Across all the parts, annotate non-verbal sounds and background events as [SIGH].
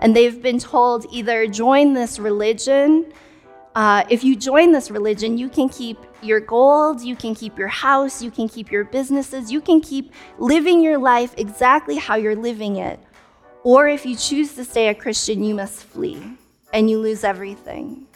And they've been told either join this religion. Uh, if you join this religion, you can keep your gold, you can keep your house, you can keep your businesses, you can keep living your life exactly how you're living it. Or if you choose to stay a Christian, you must flee and you lose everything.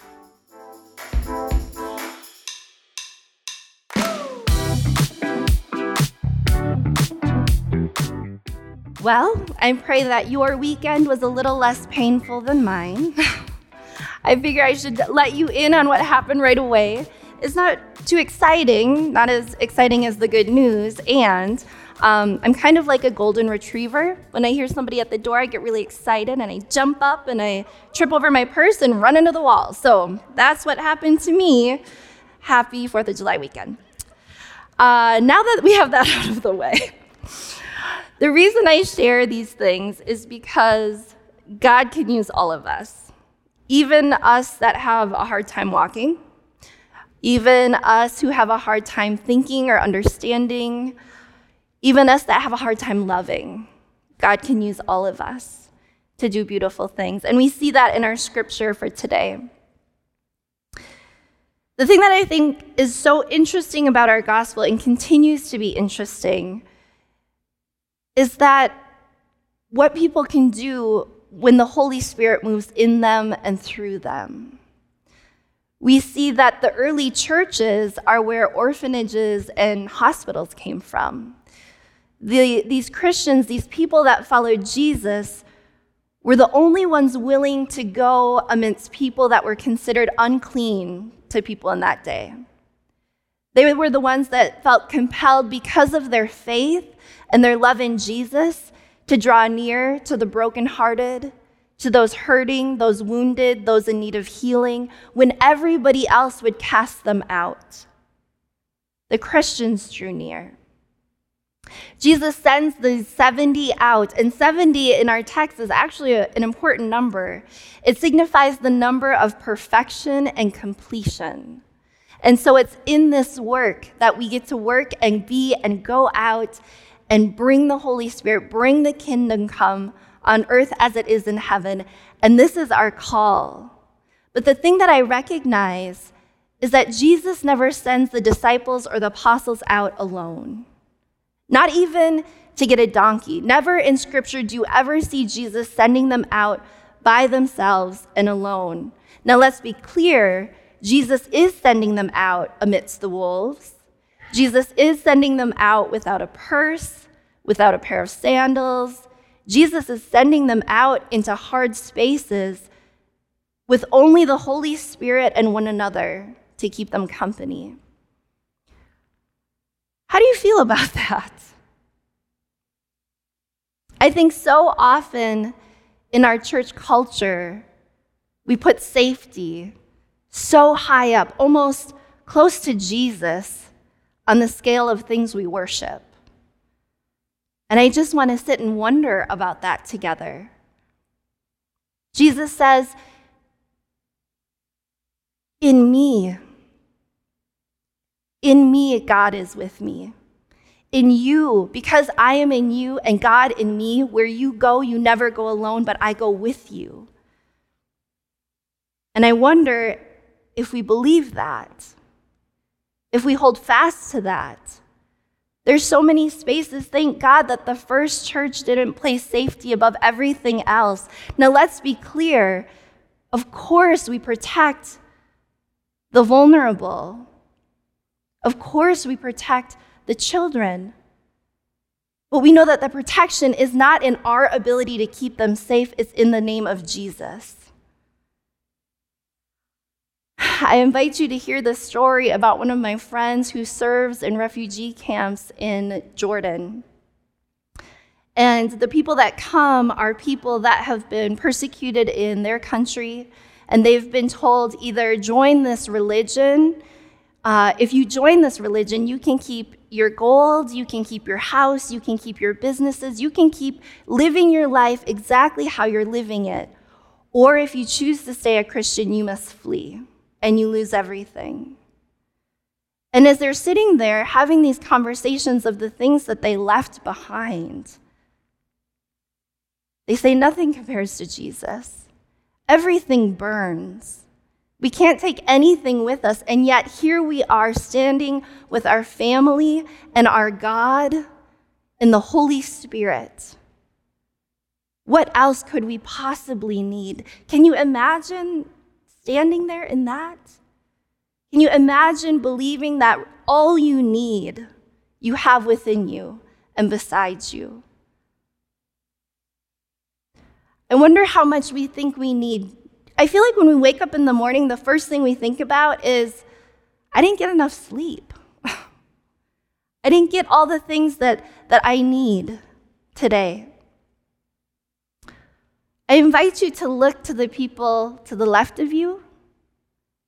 Well, I pray that your weekend was a little less painful than mine. [SIGHS] I figure I should let you in on what happened right away. It's not too exciting, not as exciting as the good news, and um, I'm kind of like a golden retriever. When I hear somebody at the door, I get really excited and I jump up and I trip over my purse and run into the wall. So that's what happened to me. Happy 4th of July weekend. Uh, now that we have that [LAUGHS] out of the way, the reason I share these things is because God can use all of us, even us that have a hard time walking, even us who have a hard time thinking or understanding, even us that have a hard time loving. God can use all of us to do beautiful things. And we see that in our scripture for today. The thing that I think is so interesting about our gospel and continues to be interesting is that what people can do when the Holy Spirit moves in them and through them. We see that the early churches are where orphanages and hospitals came from. The, these Christians, these people that followed Jesus, were the only ones willing to go amidst people that were considered unclean to people in that day. They were the ones that felt compelled because of their faith and their love in Jesus to draw near to the brokenhearted, to those hurting, those wounded, those in need of healing, when everybody else would cast them out. The Christians drew near. Jesus sends the 70 out, and 70 in our text is actually an important number. It signifies the number of perfection and completion. And so it's in this work that we get to work and be and go out and bring the Holy Spirit, bring the kingdom come on earth as it is in heaven. And this is our call. But the thing that I recognize is that Jesus never sends the disciples or the apostles out alone, not even to get a donkey. Never in scripture do you ever see Jesus sending them out by themselves and alone. Now, let's be clear Jesus is sending them out amidst the wolves. Jesus is sending them out without a purse, without a pair of sandals. Jesus is sending them out into hard spaces with only the Holy Spirit and one another to keep them company. How do you feel about [LAUGHS] that? I think so often in our church culture, we put safety so high up, almost close to Jesus on the scale of things we worship. And I just want to sit and wonder about that together. Jesus says, In me, in me, God is with me. In you, because I am in you and God in me, where you go, you never go alone, but I go with you. And I wonder if we believe that, if we hold fast to that. There's so many spaces. Thank God that the first church didn't place safety above everything else. Now, let's be clear. Of course, we protect the vulnerable. Of course, we protect the children. But we know that the protection is not in our ability to keep them safe, it's in the name of Jesus. [LAUGHS] I invite you to hear the story about one of my friends who serves in refugee camps in Jordan. And the people that come are people that have been persecuted in their country, and they've been told either join this religion. Uh, if you join this religion, you can keep your gold, you can keep your house, you can keep your businesses, you can keep living your life exactly how you're living it. Or if you choose to stay a Christian, you must flee and you lose everything. And as they're sitting there having these conversations of the things that they left behind, They say nothing compares to Jesus. Everything burns. We can't take anything with us, and yet here we are standing with our family and our God and the Holy Spirit. What else could we possibly need? Can you imagine standing there in that? Can you imagine believing that all you need you have within you and besides you? I wonder how much we think we need. I feel like when we wake up in the morning, the first thing we think about is, I didn't get enough sleep. [LAUGHS] I didn't get all the things that, that I need today. I invite you to look to the people to the left of you,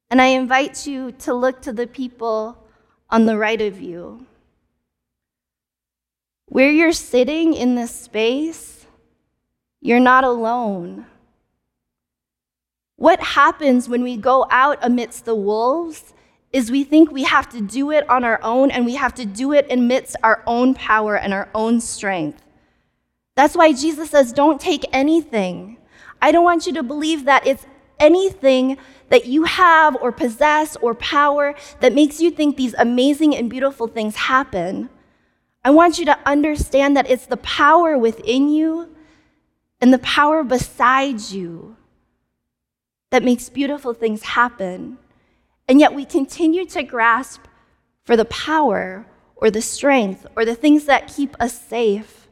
and I invite you to look to the people on the right of you. Where you're sitting in this space, you're not alone. What happens when we go out amidst the wolves is we think we have to do it on our own and we have to do it amidst our own power and our own strength. That's why Jesus says, Don't take anything. I don't want you to believe that it's anything that you have or possess or power that makes you think these amazing and beautiful things happen. I want you to understand that it's the power within you and the power beside you that makes beautiful things happen. And yet we continue to grasp for the power or the strength or the things that keep us safe.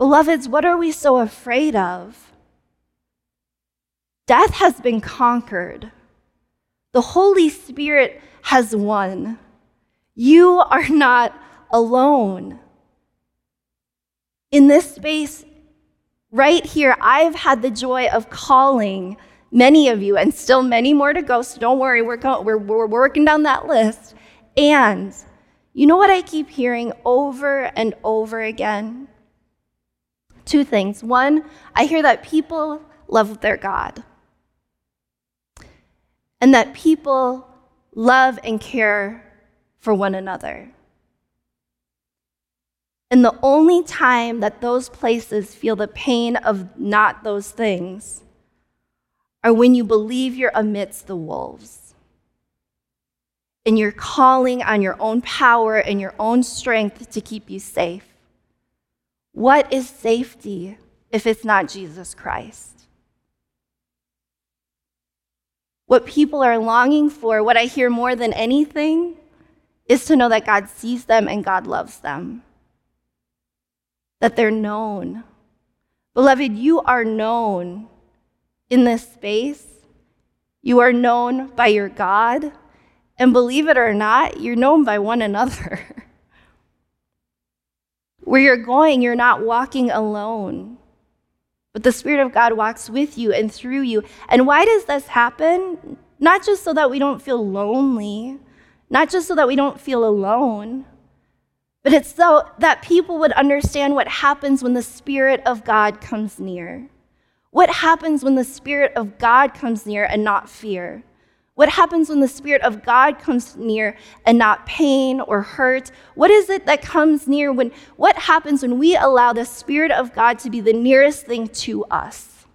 Beloveds, what are we so afraid of? Death has been conquered. The Holy Spirit has won. You are not alone. In this space, right here, I've had the joy of calling many of you, and still many more to go, so don't worry, we're, go- we're, we're working down that list. And you know what I keep hearing over and over again? Two things. One, I hear that people love their God, and that people love and care for one another. And the only time that those places feel the pain of not those things are when you believe you're amidst the wolves and you're calling on your own power and your own strength to keep you safe. What is safety if it's not Jesus Christ? What people are longing for, what I hear more than anything, is to know that God sees them and God loves them, that they're known. Beloved, you are known in this space. You are known by your God, and believe it or not, you're known by one another. [LAUGHS] Where you're going, you're not walking alone, but the Spirit of God walks with you and through you. And why does this happen? Not just so that we don't feel lonely, not just so that we don't feel alone, but it's so that people would understand what happens when the Spirit of God comes near. What happens when the Spirit of God comes near and not fear? What happens when the Spirit of God comes near and not pain or hurt? What is it that comes near when, what happens when we allow the Spirit of God to be the nearest thing to us?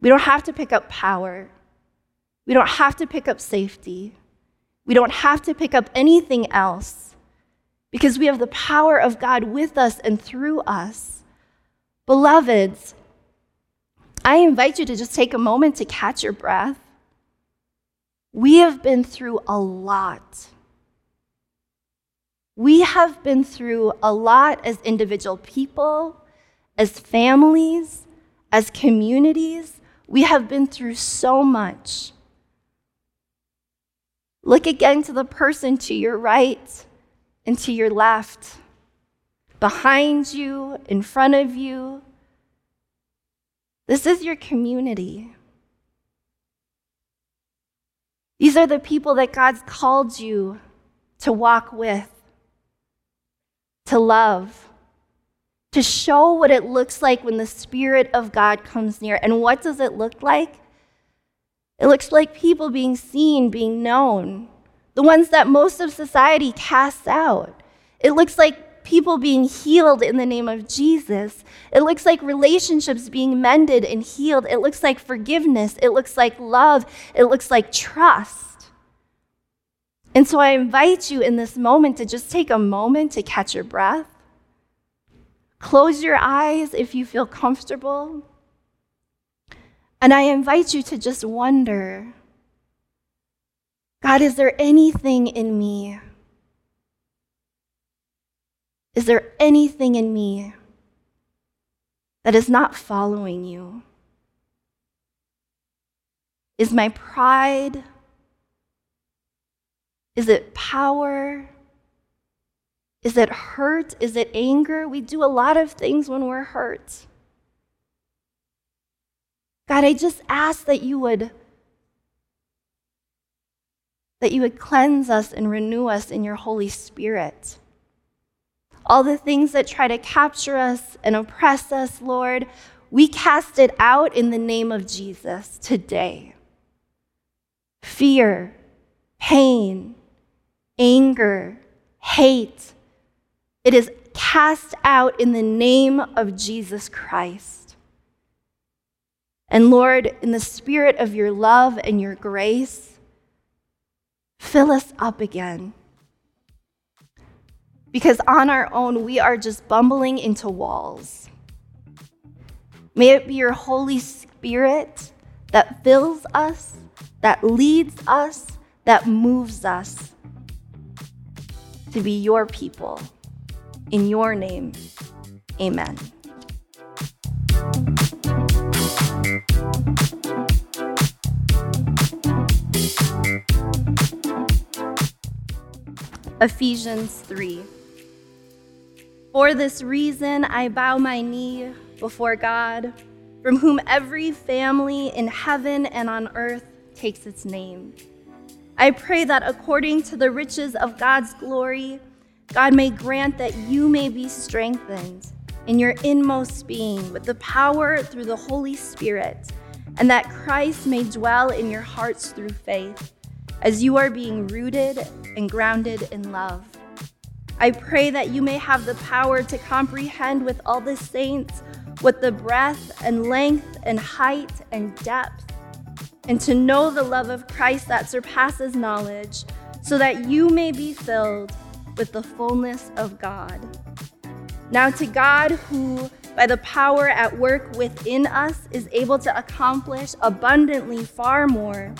We don't have to pick up power. We don't have to pick up safety. We don't have to pick up anything else because we have the power of God with us and through us. Beloveds, I invite you to just take a moment to catch your breath. We have been through a lot. We have been through a lot as individual people, as families, as communities. We have been through so much. Look again to the person to your right and to your left, behind you, in front of you. This is your community. These are the people that God's called you to walk with, to love, to show what it looks like when the Spirit of God comes near. And what does it look like? It looks like people being seen, being known, the ones that most of society casts out. It looks like people being healed in the name of Jesus. It looks like relationships being mended and healed. It looks like forgiveness. It looks like love. It looks like trust. And so I invite you in this moment to just take a moment to catch your breath. Close your eyes if you feel comfortable. And I invite you to just wonder God, is there anything in me? Is there anything in me that is not following you? Is my pride? Is it power? Is it hurt? Is it anger? We do a lot of things when we're hurt. God, I just ask that you would that you would cleanse us and renew us in your Holy Spirit. All the things that try to capture us and oppress us, Lord, we cast it out in the name of Jesus today. Fear, pain, anger, hate, it is cast out in the name of Jesus Christ. And Lord, in the spirit of your love and your grace, Fill us up again. Because on our own, we are just bumbling into walls. May it be your Holy Spirit that fills us, that leads us, that moves us to be your people. In your name, amen. Ephesians 3. For this reason, I bow my knee before God, from whom every family in heaven and on earth takes its name. I pray that according to the riches of God's glory, God may grant that you may be strengthened in your inmost being with the power through the Holy Spirit, and that Christ may dwell in your hearts through faith as you are being rooted and grounded in love. I pray that you may have the power to comprehend with all the saints what the breadth and length and height and depth, and to know the love of Christ that surpasses knowledge, so that you may be filled with the fullness of God. Now, to God, who by the power at work within us is able to accomplish abundantly far more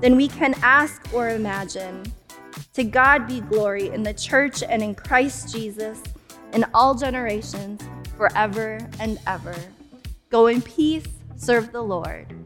than we can ask or imagine. To God be glory in the church and in Christ Jesus in all generations, forever and ever. Go in peace, serve the Lord.